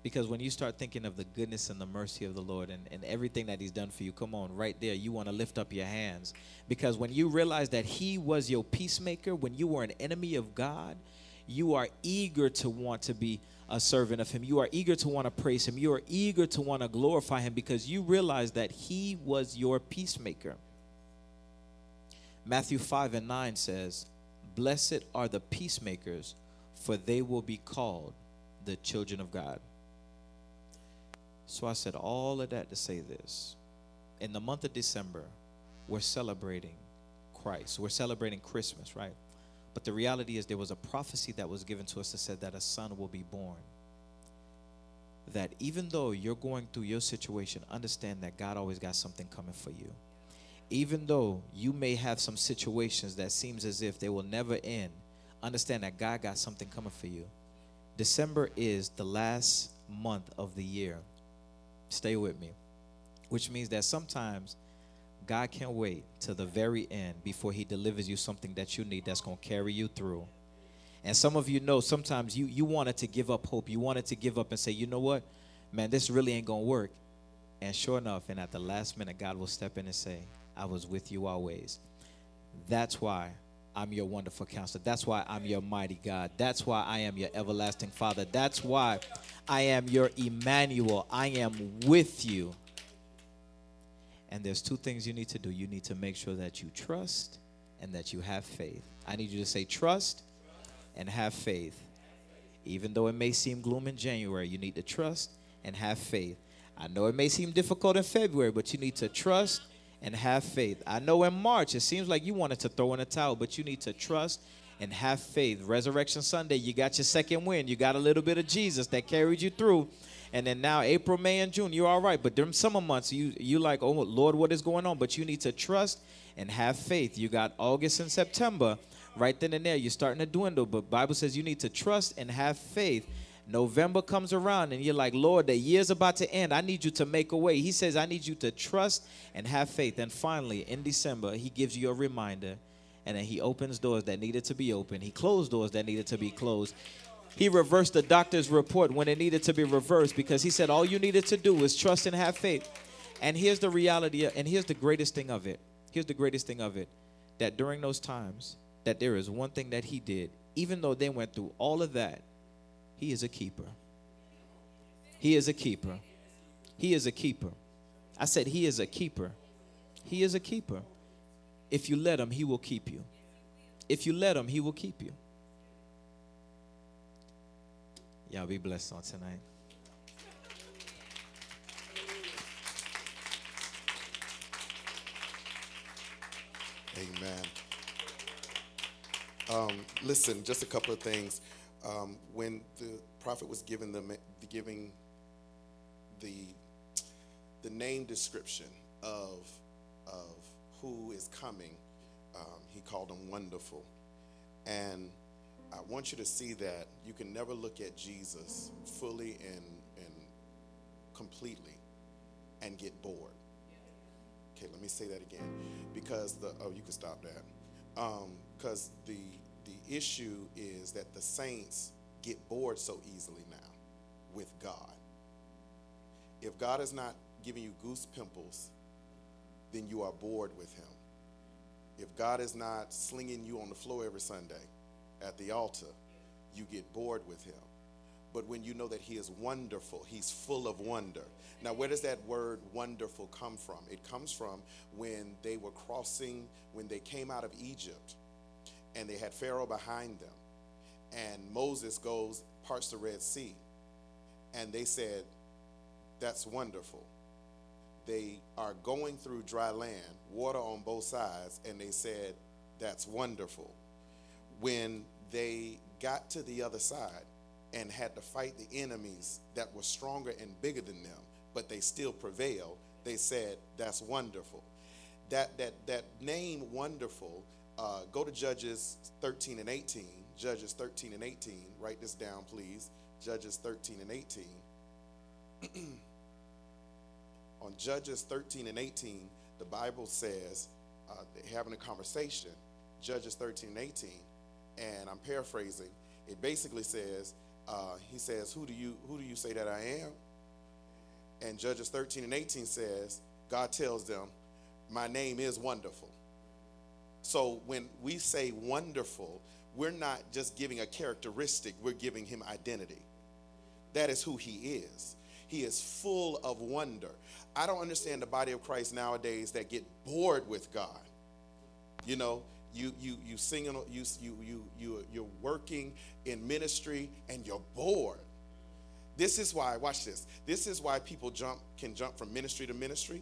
Because when you start thinking of the goodness and the mercy of the Lord and, and everything that He's done for you, come on, right there, you want to lift up your hands. Because when you realize that He was your peacemaker, when you were an enemy of God, you are eager to want to be a servant of Him. You are eager to want to praise Him. You are eager to want to glorify Him because you realize that He was your peacemaker. Matthew 5 and 9 says, Blessed are the peacemakers, for they will be called the children of God. So I said all of that to say this. In the month of December, we're celebrating Christ. We're celebrating Christmas, right? But the reality is, there was a prophecy that was given to us that said that a son will be born. That even though you're going through your situation, understand that God always got something coming for you. Even though you may have some situations that seems as if they will never end, understand that God got something coming for you. December is the last month of the year. Stay with me. Which means that sometimes God can't wait to the very end before He delivers you something that you need that's going to carry you through. And some of you know sometimes you, you wanted to give up hope. You wanted to give up and say, you know what? Man, this really ain't going to work. And sure enough, and at the last minute, God will step in and say, I was with you always. That's why I'm your wonderful counselor. That's why I'm your mighty God. That's why I am your everlasting Father. That's why I am your Emmanuel. I am with you. And there's two things you need to do. You need to make sure that you trust and that you have faith. I need you to say trust and have faith. Even though it may seem gloom in January, you need to trust and have faith. I know it may seem difficult in February, but you need to trust and have faith. I know in March it seems like you wanted to throw in a towel, but you need to trust and have faith. Resurrection Sunday, you got your second win. You got a little bit of Jesus that carried you through and then now April, May, and June, you're all right. But during summer months, you you like, oh Lord, what is going on? But you need to trust and have faith. You got August and September, right then and there. You're starting to dwindle, but Bible says you need to trust and have faith. November comes around and you're like, Lord, the year's about to end. I need you to make a way. He says, I need you to trust and have faith. And finally, in December, he gives you a reminder and then he opens doors that needed to be opened. He closed doors that needed to be closed. He reversed the doctor's report when it needed to be reversed because he said all you needed to do was trust and have faith. And here's the reality, and here's the greatest thing of it. Here's the greatest thing of it that during those times, that there is one thing that he did, even though they went through all of that, he is a keeper. He is a keeper. He is a keeper. I said, He is a keeper. He is a keeper. If you let Him, He will keep you. If you let Him, He will keep you. Y'all be blessed on tonight. Amen. Um, listen, just a couple of things. Um, when the prophet was given the, the giving the the name description of of who is coming, um, he called him wonderful, and I want you to see that you can never look at Jesus fully and, and completely and get bored. Okay, let me say that again. Because the, oh, you can stop that. Because um, the, the issue is that the saints get bored so easily now with God. If God is not giving you goose pimples, then you are bored with Him. If God is not slinging you on the floor every Sunday, at the altar, you get bored with him. But when you know that he is wonderful, he's full of wonder. Now, where does that word wonderful come from? It comes from when they were crossing, when they came out of Egypt and they had Pharaoh behind them. And Moses goes, parts the Red Sea. And they said, That's wonderful. They are going through dry land, water on both sides, and they said, That's wonderful. When they got to the other side and had to fight the enemies that were stronger and bigger than them, but they still prevailed, they said, That's wonderful. That, that, that name, wonderful, uh, go to Judges 13 and 18. Judges 13 and 18. Write this down, please. Judges 13 and 18. [CLEARS THROAT] On Judges 13 and 18, the Bible says uh, having a conversation. Judges 13 and 18, and I'm paraphrasing. It basically says, uh, he says, "Who do you who do you say that I am?" And Judges 13 and 18 says, God tells them, "My name is wonderful." So when we say wonderful, we're not just giving a characteristic, we're giving him identity. That is who he is. He is full of wonder. I don't understand the body of Christ nowadays that get bored with God. You know, you you you singing, you you you you you're working in ministry and you're bored. This is why. Watch this. This is why people jump can jump from ministry to ministry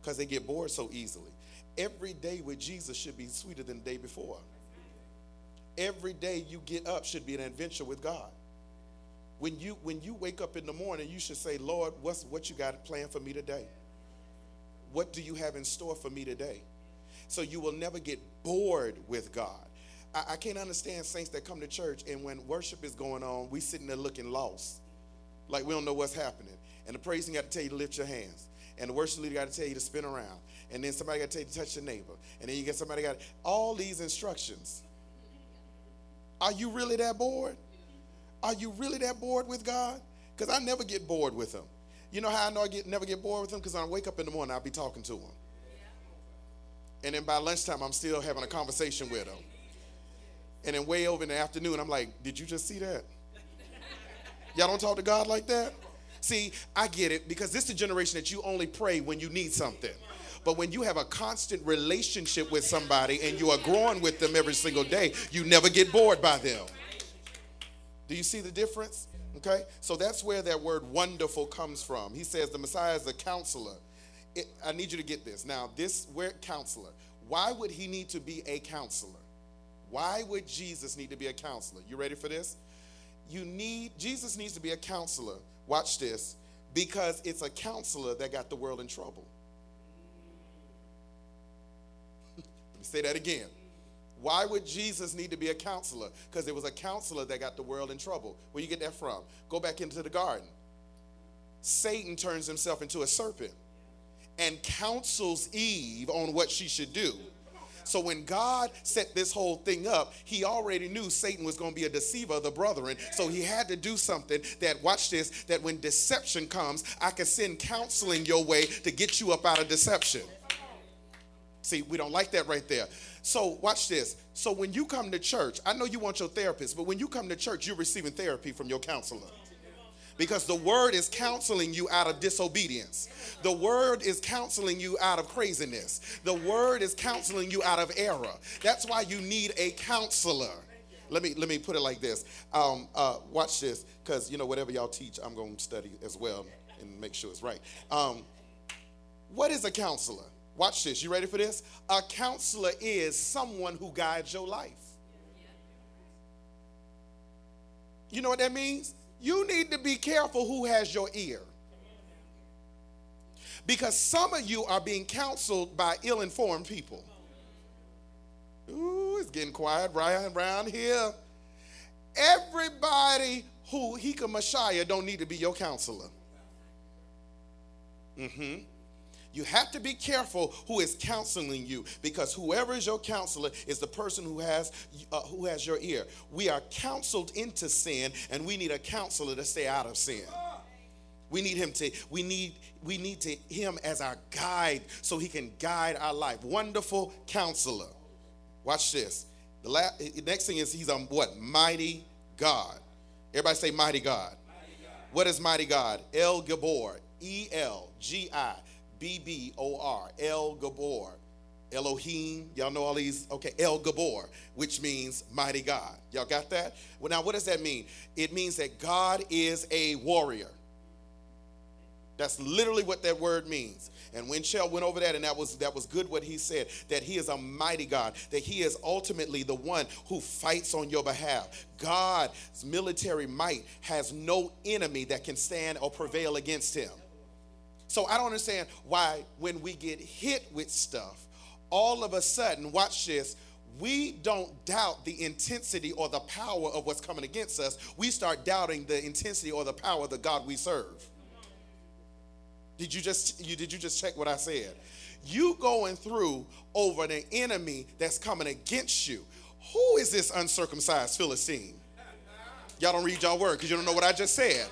because they get bored so easily. Every day with Jesus should be sweeter than the day before. Every day you get up should be an adventure with God. When you when you wake up in the morning, you should say, Lord, what's what you got planned for me today? What do you have in store for me today? So you will never get bored with God. I, I can't understand saints that come to church and when worship is going on, we sitting there looking lost. Like we don't know what's happening. And the praising got to tell you to lift your hands. And the worship leader got to tell you to spin around. And then somebody got to tell you to touch your neighbor. And then you get somebody got all these instructions. Are you really that bored? Are you really that bored with God? Because I never get bored with him. You know how I know I get never get bored with him? Because I wake up in the morning, I'll be talking to him. And then by lunchtime, I'm still having a conversation with him. And then way over in the afternoon, I'm like, did you just see that? Y'all don't talk to God like that? See, I get it because this is the generation that you only pray when you need something. But when you have a constant relationship with somebody and you are growing with them every single day, you never get bored by them. Do you see the difference? Okay, so that's where that word wonderful comes from. He says the Messiah is a counselor. It, I need you to get this. Now, this word counselor, why would he need to be a counselor? Why would Jesus need to be a counselor? You ready for this? You need, Jesus needs to be a counselor. Watch this, because it's a counselor that got the world in trouble. Let me say that again. Why would Jesus need to be a counselor? Because it was a counselor that got the world in trouble. Where you get that from? Go back into the garden. Satan turns himself into a serpent and counsels Eve on what she should do. So when God set this whole thing up, he already knew Satan was going to be a deceiver of the brethren. So he had to do something that, watch this, that when deception comes, I can send counseling your way to get you up out of deception. See, we don't like that right there. So watch this. So when you come to church, I know you want your therapist, but when you come to church, you're receiving therapy from your counselor because the word is counseling you out of disobedience. The word is counseling you out of craziness. The word is counseling you out of error. That's why you need a counselor. Let me let me put it like this. Um, uh, watch this, because you know whatever y'all teach, I'm going to study as well and make sure it's right. Um, what is a counselor? Watch this. You ready for this? A counselor is someone who guides your life. You know what that means? You need to be careful who has your ear. Because some of you are being counseled by ill informed people. Ooh, it's getting quiet right around here. Everybody who Hika Messiah don't need to be your counselor. Mm-hmm. You have to be careful who is counseling you because whoever is your counselor is the person who has uh, who has your ear. We are counseled into sin and we need a counselor to stay out of sin. We need him to we need we need to him as our guide so he can guide our life. Wonderful counselor. Watch this. The last, next thing is he's a what? Mighty God. Everybody say mighty God. Mighty God. What is mighty God? El Gibbor. E L G I B B O R, El Gibbor. Elohim, y'all know all these? Okay, El Gibbor, which means mighty God. Y'all got that? Well, now what does that mean? It means that God is a warrior. That's literally what that word means. And when Shell went over that, and that was that was good what he said, that he is a mighty God, that he is ultimately the one who fights on your behalf. God's military might has no enemy that can stand or prevail against him. So I don't understand why when we get hit with stuff, all of a sudden, watch this, we don't doubt the intensity or the power of what's coming against us. We start doubting the intensity or the power of the God we serve. Did you just you did you just check what I said? You going through over an enemy that's coming against you. Who is this uncircumcised Philistine? Y'all don't read y'all word because you don't know what I just said.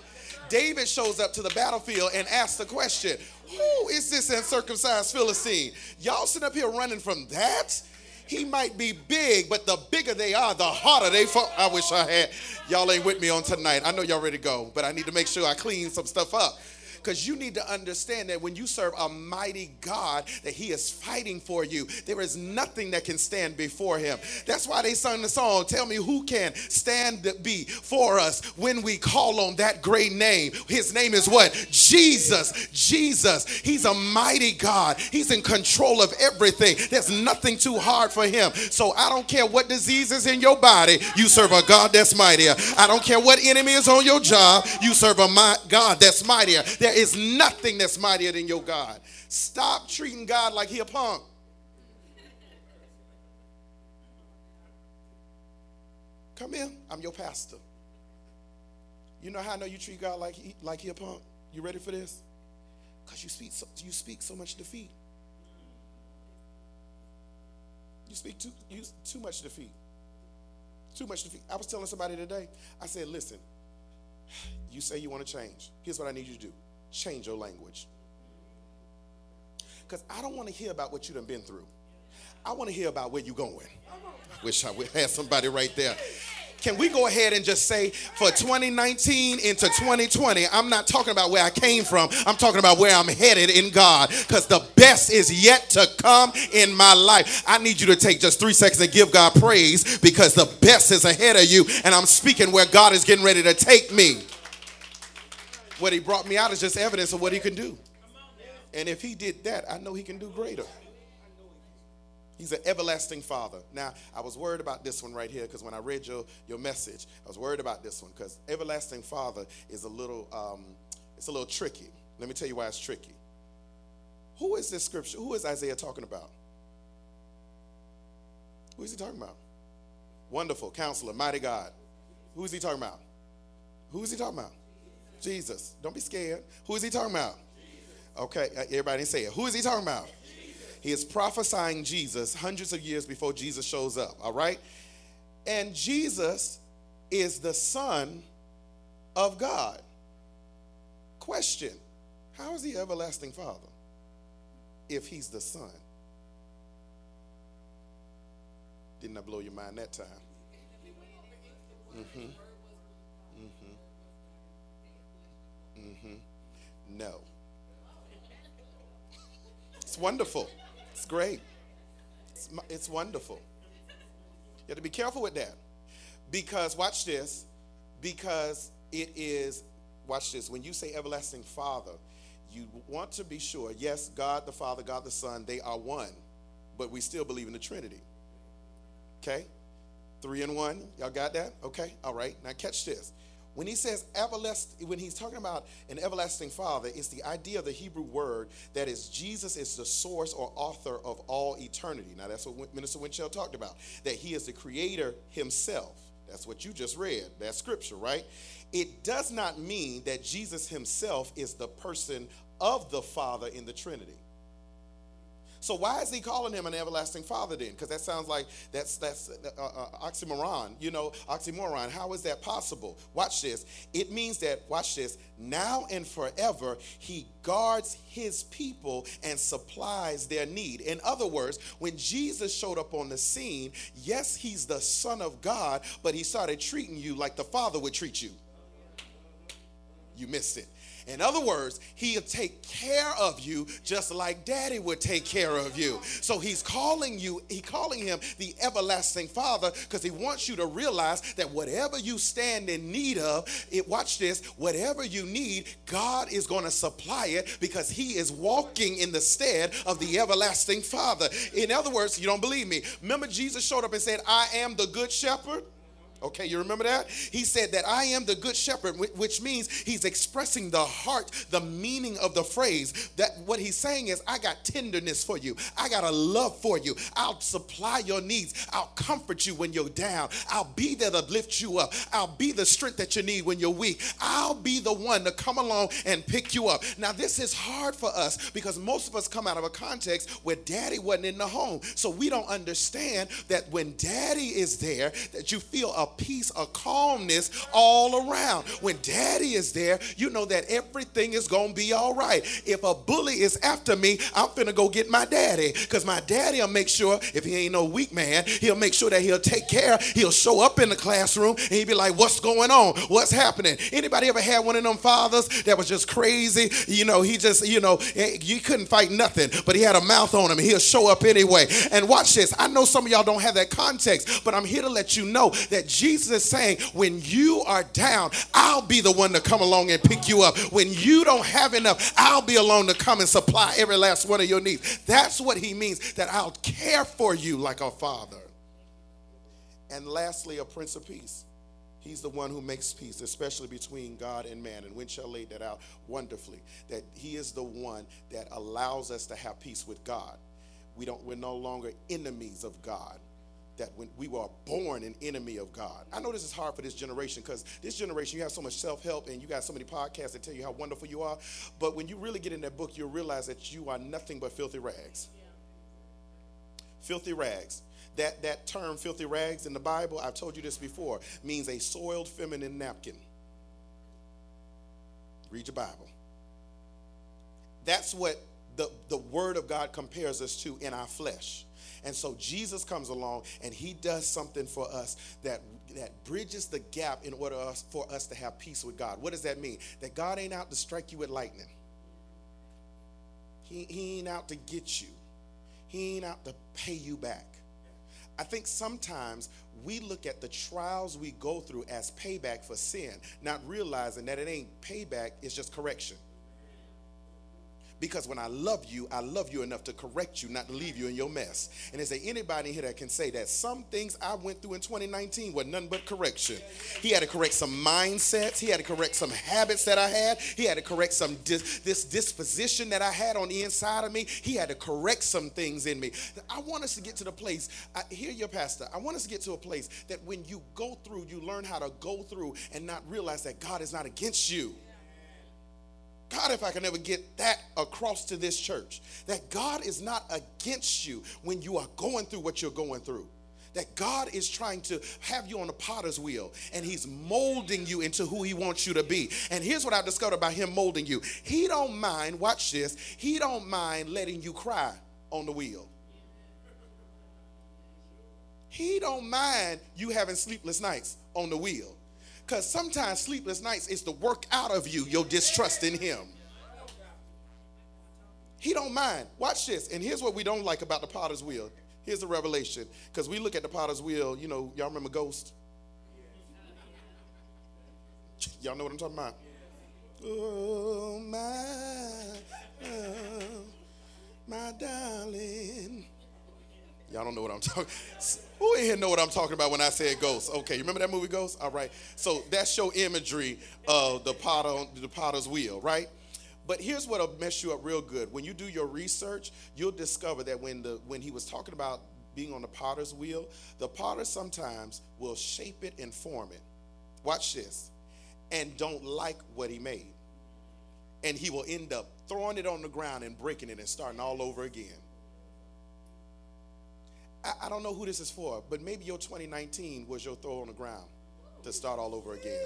David shows up to the battlefield and asks the question, Who is this uncircumcised Philistine? Y'all sit up here running from that? He might be big, but the bigger they are, the harder they fall. I wish I had. Y'all ain't with me on tonight. I know y'all ready to go, but I need to make sure I clean some stuff up because you need to understand that when you serve a mighty God, that He is fighting for you. There is nothing that can stand before Him. That's why they sung the song, Tell me who can stand Be For us when we call on that great name. His name is what? Jesus. Jesus. He's a mighty God. He's in control of everything. There's nothing too hard for Him. So I don't care what disease is in your body, you serve a God that's mightier. I don't care what enemy is on your job, you serve a God that's mightier. There there is nothing that's mightier than your God. Stop treating God like he a punk. Come in. I'm your pastor. You know how I know you treat God like he, like he a punk? You ready for this? Because you speak so, you speak so much defeat. You speak too you, too much defeat. Too much defeat. I was telling somebody today. I said, listen. You say you want to change. Here's what I need you to do change your language. Because I don't want to hear about what you done been through. I want to hear about where you going. Wish I would have somebody right there. Can we go ahead and just say for 2019 into 2020, I'm not talking about where I came from. I'm talking about where I'm headed in God because the best is yet to come in my life. I need you to take just three seconds and give God praise because the best is ahead of you. And I'm speaking where God is getting ready to take me. What he brought me out is just evidence of what he can do. And if he did that, I know he can do greater. He's an everlasting father. Now, I was worried about this one right here because when I read your, your message, I was worried about this one because everlasting father is a little um, it's a little tricky. Let me tell you why it's tricky. Who is this scripture? Who is Isaiah talking about? Who is he talking about? Wonderful counselor, mighty God. Who is he talking about? Who is he talking about? Jesus. Don't be scared. Who is he talking about? Okay, uh, everybody say it. Who is he talking about? He is prophesying Jesus hundreds of years before Jesus shows up, all right? And Jesus is the Son of God. Question How is he everlasting Father if he's the Son? Didn't I blow your mind that time? Mm-hmm. Mm-hmm. No. It's wonderful. It's great. It's, it's wonderful. You have to be careful with that. Because, watch this, because it is, watch this, when you say everlasting Father, you want to be sure, yes, God the Father, God the Son, they are one, but we still believe in the Trinity. Okay? Three and one. Y'all got that? Okay? All right. Now catch this. When he says everlasting, when he's talking about an everlasting father, it's the idea of the Hebrew word that is Jesus is the source or author of all eternity. Now that's what Minister Wenchell talked about, that he is the creator himself. That's what you just read. That's scripture, right? It does not mean that Jesus himself is the person of the Father in the Trinity. So why is he calling him an everlasting father then? Because that sounds like that's that's uh, uh, oxymoron. You know, oxymoron. How is that possible? Watch this. It means that watch this. Now and forever, he guards his people and supplies their need. In other words, when Jesus showed up on the scene, yes, he's the Son of God, but he started treating you like the Father would treat you. You missed it. In other words, he'll take care of you just like daddy would take care of you. So he's calling you, he calling him the everlasting father because he wants you to realize that whatever you stand in need of, it watch this, whatever you need, God is going to supply it because he is walking in the stead of the everlasting father. In other words, you don't believe me. Remember Jesus showed up and said, "I am the good shepherd?" Okay, you remember that? He said that I am the good shepherd, which means he's expressing the heart, the meaning of the phrase. That what he's saying is, I got tenderness for you. I got a love for you. I'll supply your needs. I'll comfort you when you're down. I'll be there to lift you up. I'll be the strength that you need when you're weak. I'll be the one to come along and pick you up. Now, this is hard for us because most of us come out of a context where daddy wasn't in the home. So we don't understand that when daddy is there, that you feel a peace, a calmness all around. When daddy is there, you know that everything is going to be all right. If a bully is after me, I'm finna go get my daddy because my daddy will make sure, if he ain't no weak man, he'll make sure that he'll take care. He'll show up in the classroom and he'll be like, what's going on? What's happening? Anybody ever had one of them fathers that was just crazy? You know, he just, you know, eh, you couldn't fight nothing, but he had a mouth on him he'll show up anyway. And watch this. I know some of y'all don't have that context, but I'm here to let you know that Jesus is saying, when you are down, I'll be the one to come along and pick you up. When you don't have enough, I'll be alone to come and supply every last one of your needs. That's what he means, that I'll care for you like a father. And lastly, a prince of peace. He's the one who makes peace, especially between God and man. And Wenchell laid that out wonderfully. That he is the one that allows us to have peace with God. We don't, we're no longer enemies of God. That when we were born an enemy of God. I know this is hard for this generation because this generation, you have so much self help and you got so many podcasts that tell you how wonderful you are. But when you really get in that book, you'll realize that you are nothing but filthy rags. Filthy rags. That, that term, filthy rags, in the Bible, I've told you this before, means a soiled feminine napkin. Read your Bible. That's what the, the Word of God compares us to in our flesh. And so Jesus comes along and he does something for us that, that bridges the gap in order us, for us to have peace with God. What does that mean? That God ain't out to strike you with lightning. He, he ain't out to get you. He ain't out to pay you back. I think sometimes we look at the trials we go through as payback for sin, not realizing that it ain't payback, it's just correction. Because when I love you, I love you enough to correct you, not to leave you in your mess. And is there anybody here that can say that some things I went through in 2019 were none but correction? He had to correct some mindsets. He had to correct some habits that I had. He had to correct some dis- this disposition that I had on the inside of me. He had to correct some things in me. I want us to get to the place. I hear your pastor. I want us to get to a place that when you go through, you learn how to go through and not realize that God is not against you. God, if I can ever get that across to this church, that God is not against you when you are going through what you're going through. That God is trying to have you on the potter's wheel and he's molding you into who he wants you to be. And here's what I've discovered about him molding you. He don't mind, watch this, he don't mind letting you cry on the wheel. He don't mind you having sleepless nights on the wheel. Because sometimes sleepless nights is to work out of you your distrust in him. He don't mind. Watch this. And here's what we don't like about the potter's wheel. Here's the revelation. Because we look at the potter's wheel, you know, y'all remember Ghost? Y'all know what I'm talking about? Oh, my, oh, my darling. Y'all don't know what I'm [LAUGHS] talking. Who in here know what I'm talking about when I said ghost? Okay, you remember that movie Ghost? All right. So that's your imagery of the potter, the potter's wheel, right? But here's what'll mess you up real good. When you do your research, you'll discover that when the when he was talking about being on the potter's wheel, the potter sometimes will shape it and form it. Watch this. And don't like what he made. And he will end up throwing it on the ground and breaking it and starting all over again. I, I don't know who this is for, but maybe your 2019 was your throw on the ground to start all over again.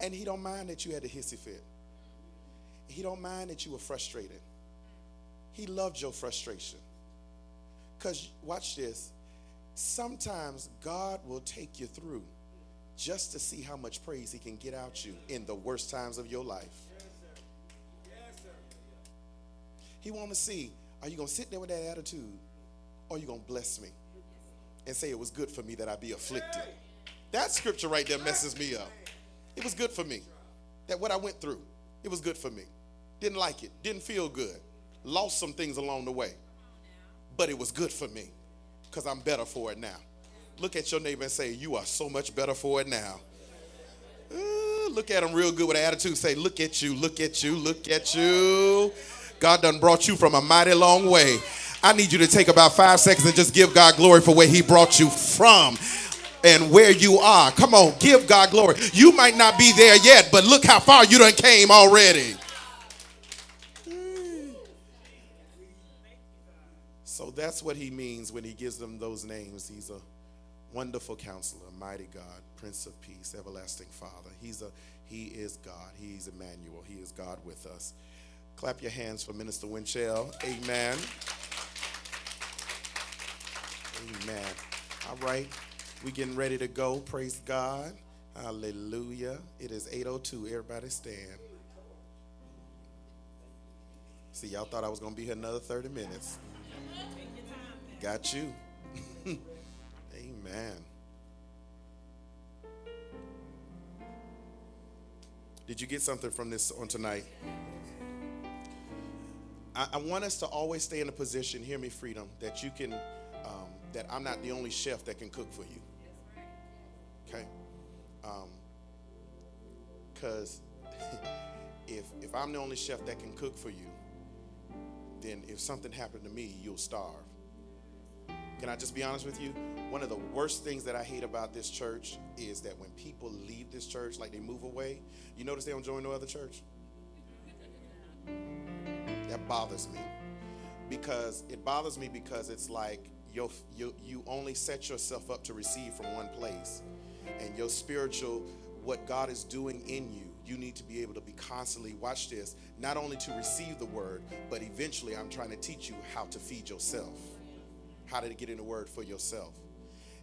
And he don't mind that you had a hissy fit. He don't mind that you were frustrated. He loved your frustration. Because watch this. Sometimes God will take you through just to see how much praise he can get out you in the worst times of your life. He want to see are you going to sit there with that attitude or are you going to bless me and say it was good for me that I be afflicted? That scripture right there messes me up. It was good for me. That what I went through, it was good for me. Didn't like it, didn't feel good, lost some things along the way, but it was good for me because I'm better for it now. Look at your neighbor and say, You are so much better for it now. Look at them real good with attitude. Say, Look at you, look at you, look at you. God done brought you from a mighty long way. I need you to take about five seconds and just give God glory for where He brought you from and where you are. Come on, give God glory. You might not be there yet, but look how far you done came already. So that's what he means when he gives them those names. He's a wonderful counselor, mighty God, Prince of Peace, everlasting Father. He's a he is God. He's Emmanuel. He is God with us. Clap your hands for Minister Wenchell. Amen. Amen. All right. We getting ready to go. Praise God. Hallelujah. It is 802. Everybody stand. See, y'all thought I was to be here another 30 minutes. Got you. [LAUGHS] Amen. Did you get something from this on tonight? I, I want us to always stay in a position, hear me, freedom, that you can, um, that I'm not the only chef that can cook for you. Okay? Because um, [LAUGHS] if, if I'm the only chef that can cook for you, then if something happened to me, you'll starve. Can I just be honest with you? One of the worst things that I hate about this church is that when people leave this church, like they move away, you notice they don't join no other church? That bothers me. Because it bothers me because it's like you you you only set yourself up to receive from one place. And your spiritual, what God is doing in you, you need to be able to be constantly, watch this, not only to receive the word, but eventually I'm trying to teach you how to feed yourself how to get in the word for yourself.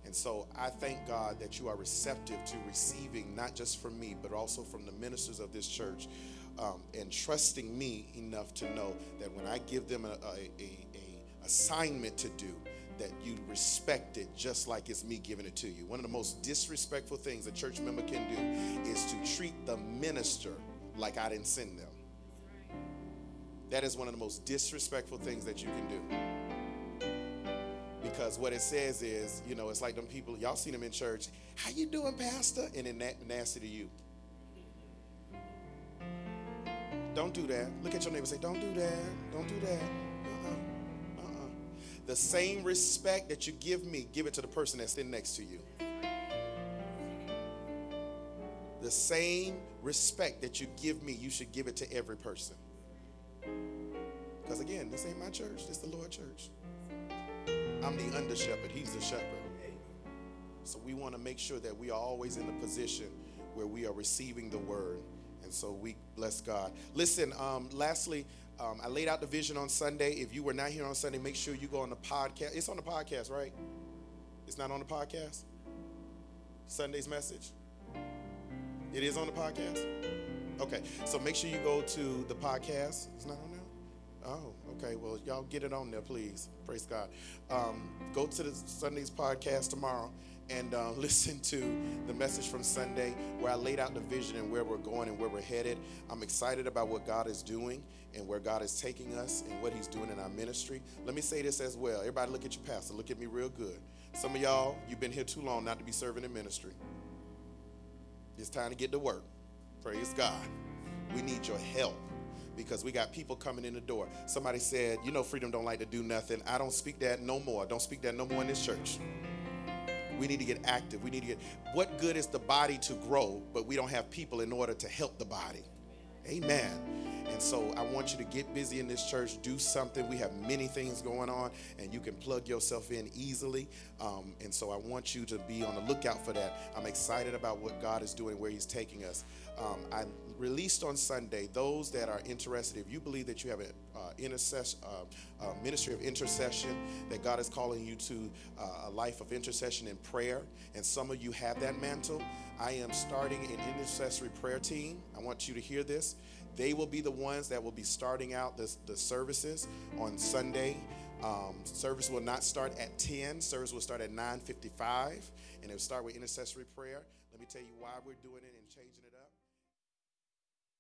And so I thank God that you are receptive to receiving not just from me, but also from the ministers of this church um, and trusting me enough to know that when I give them a, a, a, a assignment to do, that you respect it just like it's me giving it to you. One of the most disrespectful things a church member can do is to treat the minister like I didn't send them. That is one of the most disrespectful things that you can do because what it says is, you know, it's like them people, y'all seen them in church. How you doing, pastor? And then nasty to you. Don't do that. Look at your neighbor say, don't do that. Don't do that. Uh-uh. Uh-uh. The same respect that you give me, give it to the person that's sitting next to you. The same respect that you give me, you should give it to every person. Because again, this ain't my church, this is the Lord church. I'm the under shepherd, he's the shepherd. So we want to make sure that we are always in a position where we are receiving the word. And so we bless God. Listen, um, lastly, um, I laid out the vision on Sunday. If you were not here on Sunday, make sure you go on the podcast. It's on the podcast, right? It's not on the podcast? Sunday's message? It is on the podcast? Okay, so make sure you go to the podcast. It's not on there? Oh, Okay, well, y'all get it on there, please. Praise God. Um, go to the Sunday's podcast tomorrow and uh, [LAUGHS] listen to the message from Sunday where I laid out the vision and where we're going and where we're headed. I'm excited about what God is doing and where God is taking us and what He's doing in our ministry. Let me say this as well. Everybody, look at your pastor. Look at me real good. Some of y'all, you've been here too long not to be serving in ministry. It's time to get to work. Praise God. We need your help because we got people coming in the door. Somebody said, you know, freedom don't like to do nothing. I don't speak that no more. Don't speak that no more in this church. We need to get active. We need to get what good is the body to grow, but we don't have people in order to help the body. Amen. And so I want you to get busy in this church, do something. We have many things going on, and you can plug yourself in easily. Um, and so I want you to be on the lookout for that. I'm excited about what God is doing, where He's taking us. Um, I released on Sunday. Those that are interested, if you believe that you have an uh, uh, uh, ministry of intercession, that God is calling you to uh, a life of intercession and prayer, and some of you have that mantle, I am starting an intercessory prayer team. I want you to hear this. They will be the ones that will be starting out the, the services on Sunday. Um, service will not start at 10. Service will start at 9.55, and it will start with intercessory prayer. Let me tell you why we're doing it and changing.